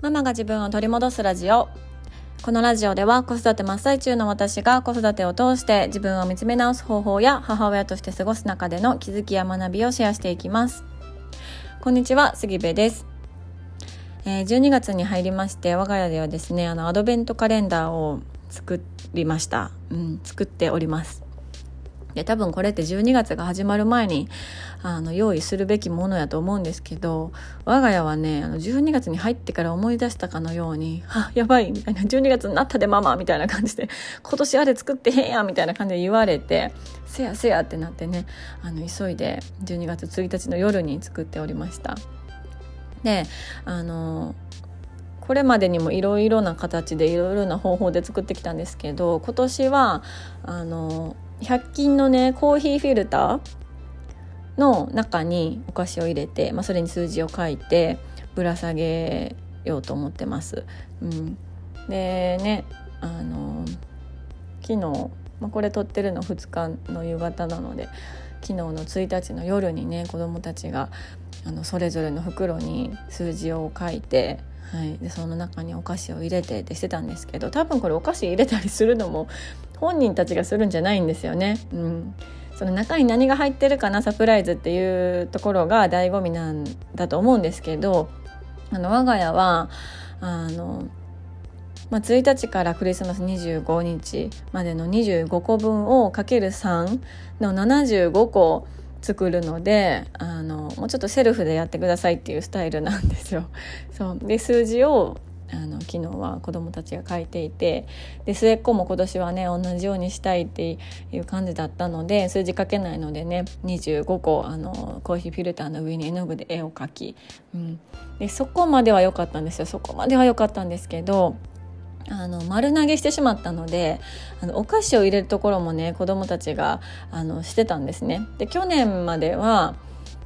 ママが自分を取り戻すラジオ。このラジオでは子育て真っ最中の私が子育てを通して自分を見つめ直す方法や母親として過ごす中での気づきや学びをシェアしていきます。こんにちは杉部です。え、12月に入りまして我が家ではですねあのアドベントカレンダーを作りました、うん、作っております。で多分これって12月が始まる前にあの用意するべきものやと思うんですけど我が家はねあの12月に入ってから思い出したかのように「あやばい」みたいな「12月になったでママ」みたいな感じで「今年あれ作ってへんやん」みたいな感じで言われて「せやせや」ってなってねあの急いで12月1日の夜に作っておりました。であのこれまでにもいろいろな形でいろいろな方法で作ってきたんですけど今年はあの100均のねコーヒーフィルターの中にお菓子を入れて、まあ、それに数字を書いてぶら下げようと思ってます。うん、でねあの昨日、まあ、これ撮ってるの2日の夕方なので昨日の1日の夜にね子どもたちがあのそれぞれの袋に数字を書いてはい、でその中にお菓子を入れてってしてたんですけど多分これお菓子入れたりするのも本人たちがするんじゃないんですよね。うんその中に何が入ってるかなサプライズっていうところが醍醐味なんだと思うんですけどあの我が家はあの、まあ、1日からクリスマス25日までの25個分をかける3の75個作るのであのもうちょっとセルフでやってくださいっていうスタイルなんですよ。そうで数字をあの昨日は子どもたちが書いていてで末っ子も今年はね同じようにしたいっていう感じだったので数字書けないのでね25個あのコーヒーフィルターの上に絵の具で絵を描き、うん、でそこまでは良かったんですよそこまでは良かったんですけどあの丸投げしてしまったのであのお菓子を入れるところもね子どもたちがあのしてたんですね。で去年までは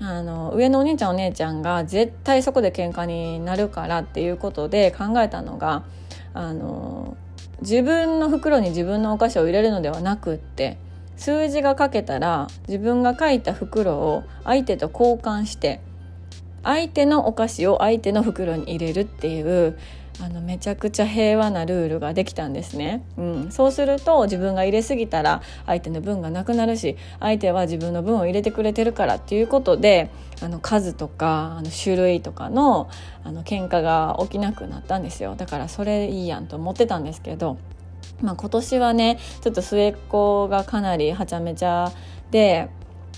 あの上のお兄ちゃんお姉ちゃんが絶対そこで喧嘩になるからっていうことで考えたのがあの自分の袋に自分のお菓子を入れるのではなくって数字が書けたら自分が書いた袋を相手と交換して相手のお菓子を相手の袋に入れるっていうあのめちゃくちゃ平和なルールができたんですね、うん、そうすると自分が入れすぎたら相手の分がなくなるし相手は自分の分を入れてくれてるからっていうことであの数とかあの種類とかのあの喧嘩が起きなくなったんですよ。だからそれいいやんと思ってたんですけど、まあ、今年はねちょっと末っ子がかなりはちゃめちゃで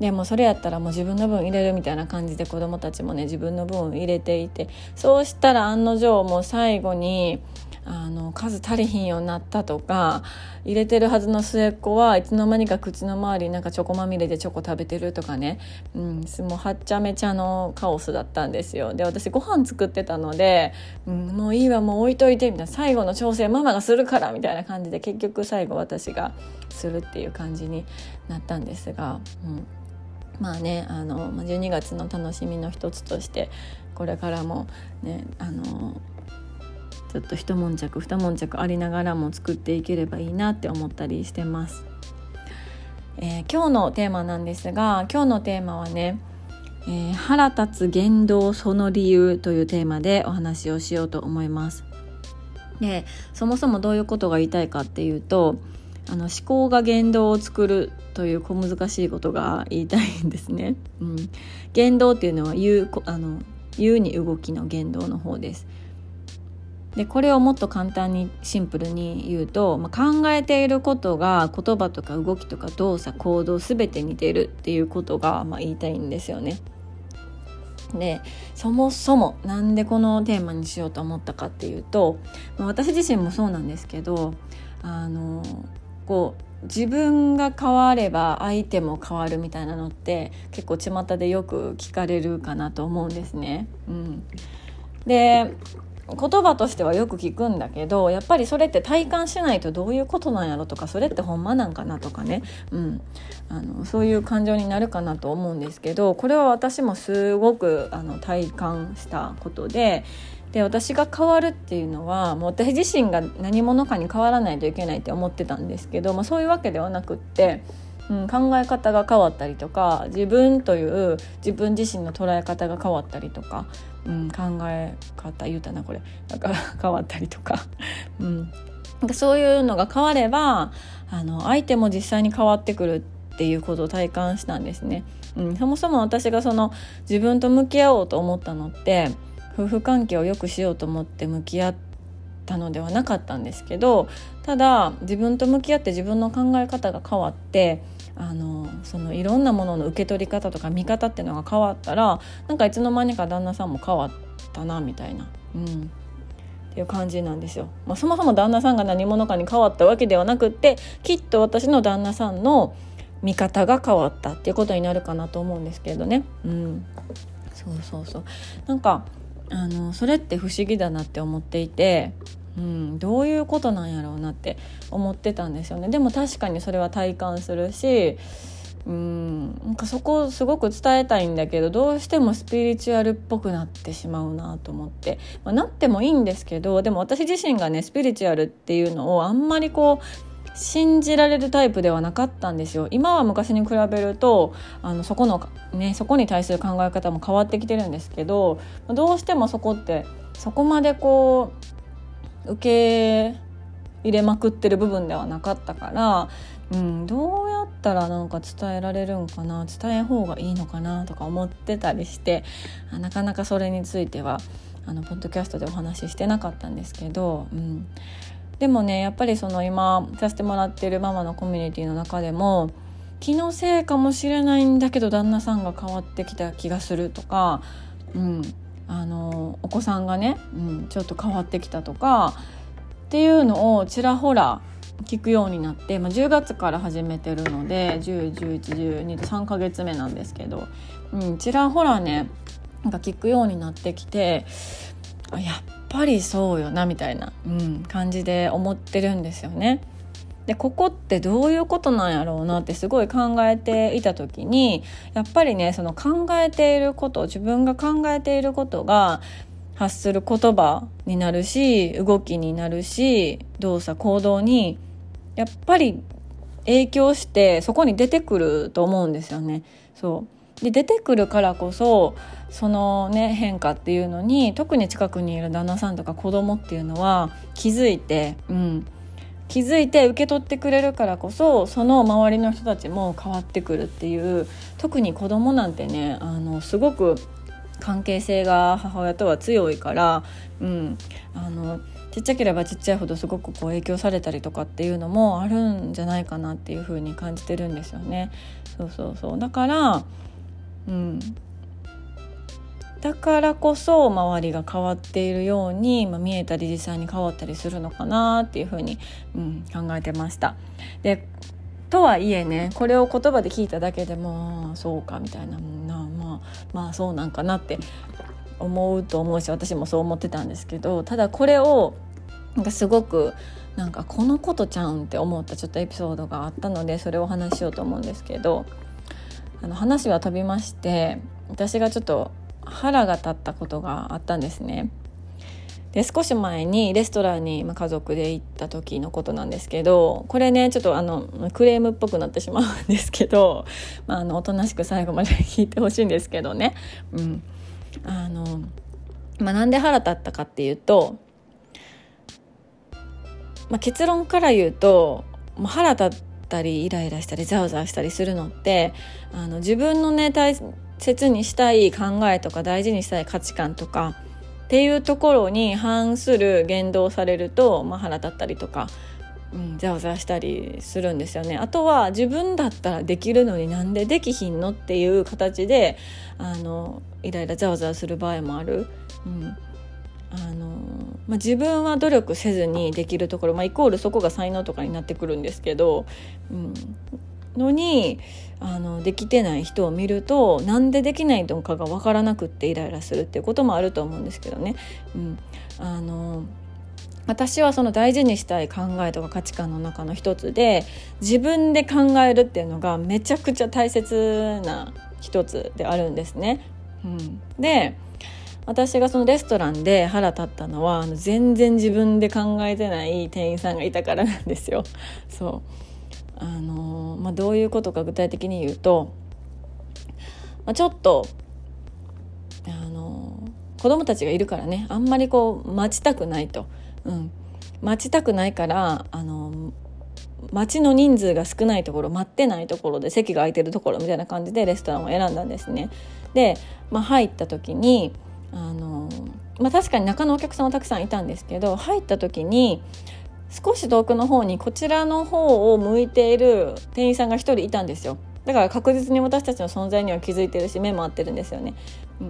でもそれやったらもう自分の分入れるみたいな感じで子どもたちもね自分の分入れていてそうしたら案の定もう最後にあの数足りひんようになったとか入れてるはずの末っ子はいつの間にか口の周りなんかチョコまみれでチョコ食べてるとかね、うん、もうはっちゃめちゃのカオスだったんですよで私ご飯作ってたので、うん、もういいわもう置いといてみたいな最後の調整ママがするからみたいな感じで結局最後私がするっていう感じになったんですが。うんまあねあの12月の楽しみの一つとしてこれからもねあのちょっと一悶着二悶着ありながらも作っていければいいなって思ったりしてます。えー、今日のテーマなんですが今日のテーマはね、えー、腹立つ言動その理由というテーマでお話をしようと思います。でそもそもどういうことが言いたいかっていうとあの思考が言動を作るという小難しいことが言いたいんですね。うん、言動っていうのは言うあの言うに動きの言動の方です。でこれをもっと簡単にシンプルに言うと、まあ、考えていることが言葉とか動きとか動作行動全て似てるっていうことが、まあ、言いたいんですよね。でそもそも何でこのテーマにしようと思ったかっていうと、まあ、私自身もそうなんですけどあのこう自分が変われば相手も変わるみたいなのって結構巷でよく聞かれるかなと思うんですね。うん、で言葉としてはよく聞くんだけどやっぱりそれって体感しないとどういうことなんやろとかそれってほんまなんかなとかね、うん、あのそういう感情になるかなと思うんですけどこれは私もすごくあの体感したことでで私が変わるっていうのはもう私自身が何者かに変わらないといけないって思ってたんですけど、まあ、そういうわけではなくって、うん、考え方が変わったりとか自分という自分自身の捉え方が変わったりとか、うん、考え方言うたなこれ。なんか変わったりとか、うん、なんかそういうのが変わればあの相手も実際に変わってくるっていうことを体感したんですね。うん、そもそも私がその自分と向き合おうと思ったのって夫婦関係を良くしようと思って向き合ったのではなかったんですけどただ自分と向き合って自分の考え方が変わってあのそのいろんなものの受け取り方とか見方っていうのが変わったらなんかいつの間にか旦那さんも変わったなみたいな。うんっていう感じなんですよ、まあ、そもそも旦那さんが何者かに変わったわけではなくってきっと私の旦那さんの見方が変わったっていうことになるかなと思うんですけどね。うん、そうそうそうなんかあのそれって不思議だなって思っていて、うん、どういうことなんやろうなって思ってたんですよね。でも確かにそれは体感するしうんなんかそこをすごく伝えたいんだけどどうしてもスピリチュアルっぽくなってしまうなと思って、まあ、なってもいいんですけどでも私自身がねスピリチュアルっていうのをあんまりこう信じられるタイプではなかったんですよ。今は昔に比べるとあのそこの、ね、そこに対する考え方も変わってきてるんですけどどうしてもそこってそこまでこう受け入れまくってる部分ではなかったから、うん、どうやったらなんか伝えられるんかな伝え方がいいのかなとか思ってたりしてなかなかそれについてはあのポッドキャストでお話ししてなかったんですけど、うん、でもねやっぱりその今させてもらってるママのコミュニティの中でも気のせいかもしれないんだけど旦那さんが変わってきた気がするとか、うん、あのお子さんがね、うん、ちょっと変わってきたとかっていうのをちらほら聞くようになって、まあ、10月から始めてるので101112と3ヶ月目なんですけど、うん、ちらほらねなんか聞くようになってきてやっぱりそうよなみたいな、うん、感じで思ってるんですよね。でここってどういうことなんやろうなってすごい考えていた時にやっぱりねその考えていること自分が考えていることが発する言葉になるし動きになるし動作行動にやっぱり影響してそこに出てくると思うんですよね。そうで出てくるからこそそのね変化っていうのに特に近くにいる旦那さんとか子供っていうのは気づいて、うん、気づいて受け取ってくれるからこそその周りの人たちも変わってくるっていう特に子供なんてねあのすごく関係性が母親とは強いから、うん、あのちっちゃければちっちゃいほどすごくこう影響されたりとかっていうのもあるんじゃないかなっていうふうに感じてるんですよね。そうそうそう。だからうん、だからこそ周りが変わっているように、まあ、見えたり実際に変わったりするのかなっていうふうに、うん、考えてました。でとはいえねこれを言葉で聞いただけでもそうかみたいななまあまあそうなんかなって思うと思うし私もそう思ってたんですけどただこれをなんかすごくなんかこのことちゃうんって思ったちょっとエピソードがあったのでそれを話しようと思うんですけどあの話は飛びまして私がちょっと腹が立ったことがあったんですね。で少し前にレストランに家族で行った時のことなんですけどこれねちょっとあのクレームっぽくなってしまうんですけど、まあ、あのおとなしく最後まで聞いてほしいんですけどね、うんあのまあ、なんで腹立ったかっていうと、まあ、結論から言うと腹立ったりイライラしたりざわざわしたりするのってあの自分のね大切にしたい考えとか大事にしたい価値観とかっていうところに反する言動をされると、まあ、腹立ったりとか、うん、ざわざわしたりするんですよね。あとは自分だったらできるのになんでできひんのっていう形であのイライラざわざわする場合もある。うんあのまあ、自分は努力せずにできるところ、まあ、イコールそこが才能とかになってくるんですけど、うん、のにあのできてない人を見るとなんでできないのかが分からなくってイライラするっていうこともあると思うんですけどね。うん、あの私はその大事にしたい考えとか価値観の中の一つで自分で考えるっていうのがめちゃくちゃ大切な一つであるんですね。うん、で私がそのレストランで腹立ったのは全然自分で考えてない店員さんがいたからなんですよ。そうあの、まあ、どういうことか具体的に言うと、まあ、ちょっとあの子供たちがいるからねあんまりこう待ちたくないと、うん、待ちたくないからあの待ちの人数が少ないところ待ってないところで席が空いてるところみたいな感じでレストランを選んだんですね。で、まあ、入った時にあの、まあ、確かに中のお客さんはたくさんいたんですけど入った時に少し遠くの方にこちらの方を向いている店員さんが1人いたんですよ。だから確実に私たちの存在には気づいてるし目も合ってるんですよね。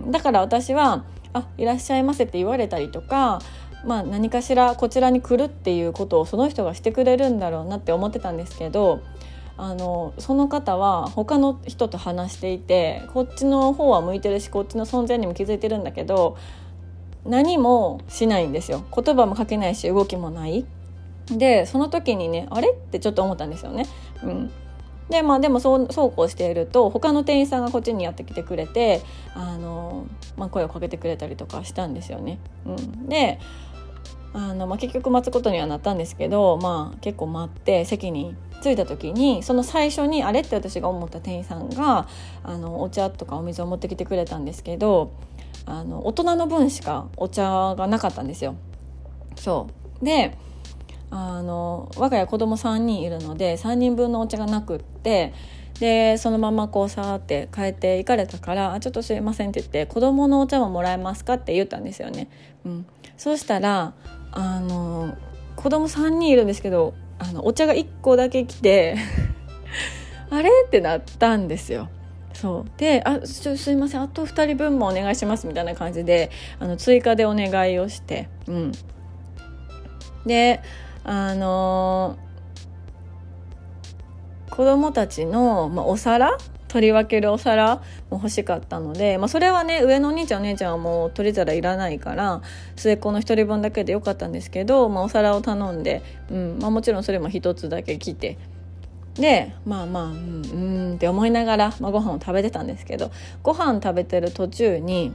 だから私は「あいらっしゃいませ」って言われたりとかまあ、何かしらこちらに来るっていうことをその人がしてくれるんだろうなって思ってたんですけどあのその方は他の人と話していてこっちの方は向いてるしこっちの存在にも気づいてるんだけど何もしないんですよ。言葉もかけないし動きもない。でその時にねあれ？ってちょっと思ったんですよね。うん。でまあでもそうそうこうしていると他の店員さんがこっちにやってきてくれてあの、まあ、声をかけてくれたりとかしたんですよね。うん、であの、まあ、結局待つことにはなったんですけど、まあ、結構待って席に着いた時にその最初にあれって私が思った店員さんがあのお茶とかお水を持ってきてくれたんですけどあの大人の分しかお茶がなかったんですよ。そうであの我が家子供3人いるので3人分のお茶がなくってでそのままこうさーって変えていかれたから「ちょっとすいません」って言って「子供のお茶ももらえますか?」って言ったんですよね。うん、そうしたらあの子供3人いるんですけどあのお茶が1個だけ来て あれ？ってなったんですよ。そう。で「あすいません。あと2人分もお願いします」みたいな感じであの追加でお願いをして、うん、であのー、子供たちの、まあ、お皿取り分けるお皿も欲しかったので、まあ、それはね上のお兄ちゃんお姉ちゃんはもう取り皿いらないから末っ子の1人分だけでよかったんですけど、まあ、お皿を頼んで、うんまあ、もちろんそれも1つだけ来てでまあまあうんうんって思いながら、まあ、ご飯を食べてたんですけどご飯食べてる途中に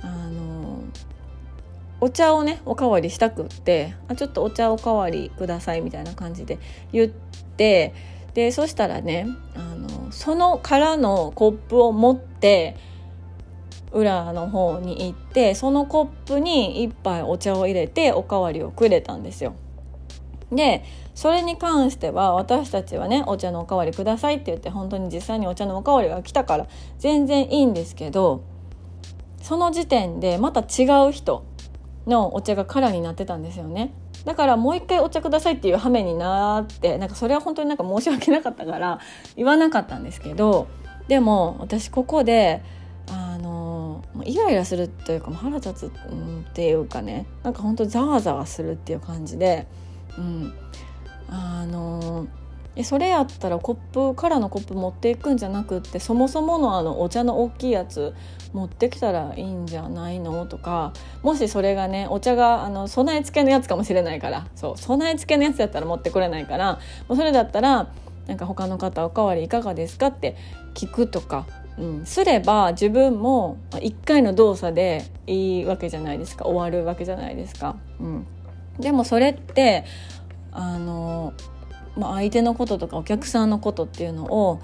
あのお茶をねおかわりしたくってあちょっとお茶おかわりくださいみたいな感じで言ってでそしたらねあのその空のコップを持って裏の方に行ってそのコップに一杯お茶を入れておかわりをくれたんですよ。でそれに関しては私たちはねお茶のおかわりくださいって言って本当に実際にお茶のおかわりが来たから全然いいんですけどその時点でまた違う人のお茶が空になってたんですよね。だからもう一回お茶くださいっていう羽目になってなんかそれは本当になんか申し訳なかったから言わなかったんですけどでも私ここであのイライラするというか腹立つっていうかねなんか本当ざわざわするっていう感じで、うん、あのえそれやったらコップからのコップ持っていくんじゃなくってそもそものあのお茶の大きいやつ持ってきたらいいんじゃないの？とかもしそれがねお茶があの備え付けのやつかもしれないから。そう備え付けのやつだったら持ってこれないからもうそれだったらなんか他の方おかわりいかがですかって聞くとか、うん、すれば自分も1回の動作でいいわけじゃないですか。終わるわけじゃないですか。うん、でもそれってあのまあ、相手のこととかお客さんのことっていうのを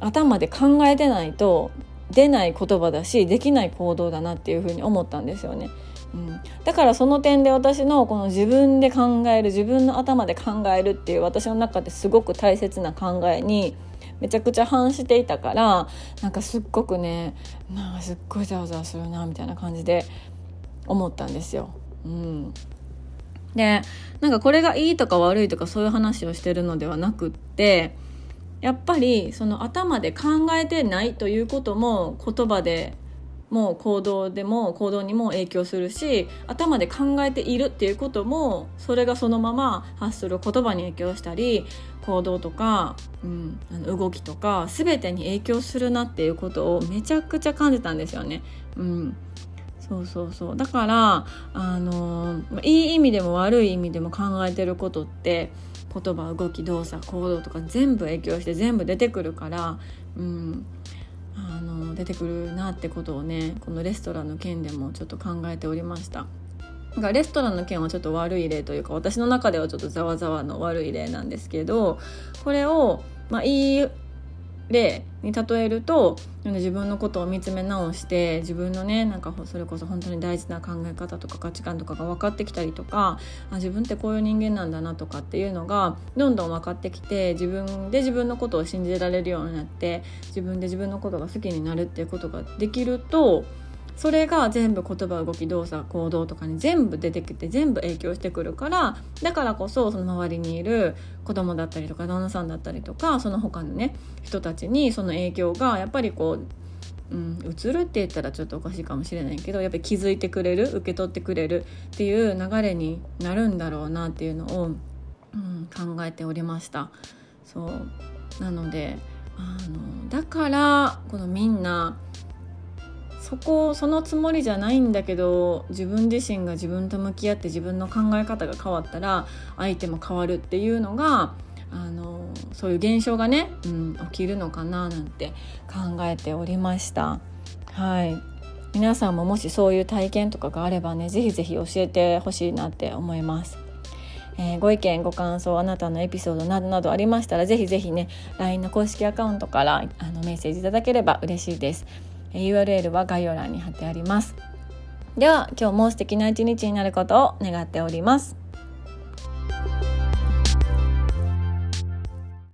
頭で考えてないと出ない言葉だしできない行動だなっていうふうに思ったんですよね。うん、だからその点で私のこの自分で考える自分の頭で考えるっていう私の中ですごく大切な考えにめちゃくちゃ反していたからなんかすっごくねなんかすっごいざわざわするなみたいな感じで思ったんですよ。うん、でなんかこれがいいとか悪いとかそういう話をしてるのではなくってやっぱりその頭で考えてないということも言葉でも行動でも行動にも影響するし頭で考えているっていうこともそれがそのまま発する言葉に影響したり行動とか、うん、あの動きとか全てに影響するなっていうことをめちゃくちゃ感じたんですよね。うん、そうそうそうだからあのいい意味でも悪い意味でも考えてることって言葉動き動作行動とか全部影響して全部出てくるから、うん、あの出てくるなってことをねこのレストランの件でもちょっと考えておりました。なんかレストランの件はちょっと悪い例というか私の中ではちょっとざわざわの悪い例なんですけどこれを、まあ、いい例に例えると自分のことを見つめ直して自分のねなんかそれこそ本当に大事な考え方とか価値観とかが分かってきたりとかあ自分ってこういう人間なんだなとかっていうのがどんどん分かってきて自分で自分のことを信じられるようになって自分で自分のことが好きになるっていうことができるとそれが全部言葉動き動作行動とかに全部出てきて全部影響してくるからだからこそその周りにいる子供だったりとか旦那さんだったりとかその他のね人たちにその影響がやっぱりこううん、映るって言ったらちょっとおかしいかもしれないけどやっぱり気づいてくれる受け取ってくれるっていう流れになるんだろうなっていうのを、うん、考えておりました。そう。なのであのだからこのみんなそこそのつもりじゃないんだけど自分自身が自分と向き合って自分の考え方が変わったら相手も変わるっていうのがあのそういう現象がね、うん、起きるのかななんて考えておりました。はい皆さんももしそういう体験とかがあればねぜひぜひ教えてほしいなって思います。えー、ご意見ご感想あなたのエピソードなどなどありましたらぜひぜひね LINE の公式アカウントからあのメッセージいただければ嬉しいです。URL は概要欄に貼ってあります。では今日も素敵な一日になることを願っております。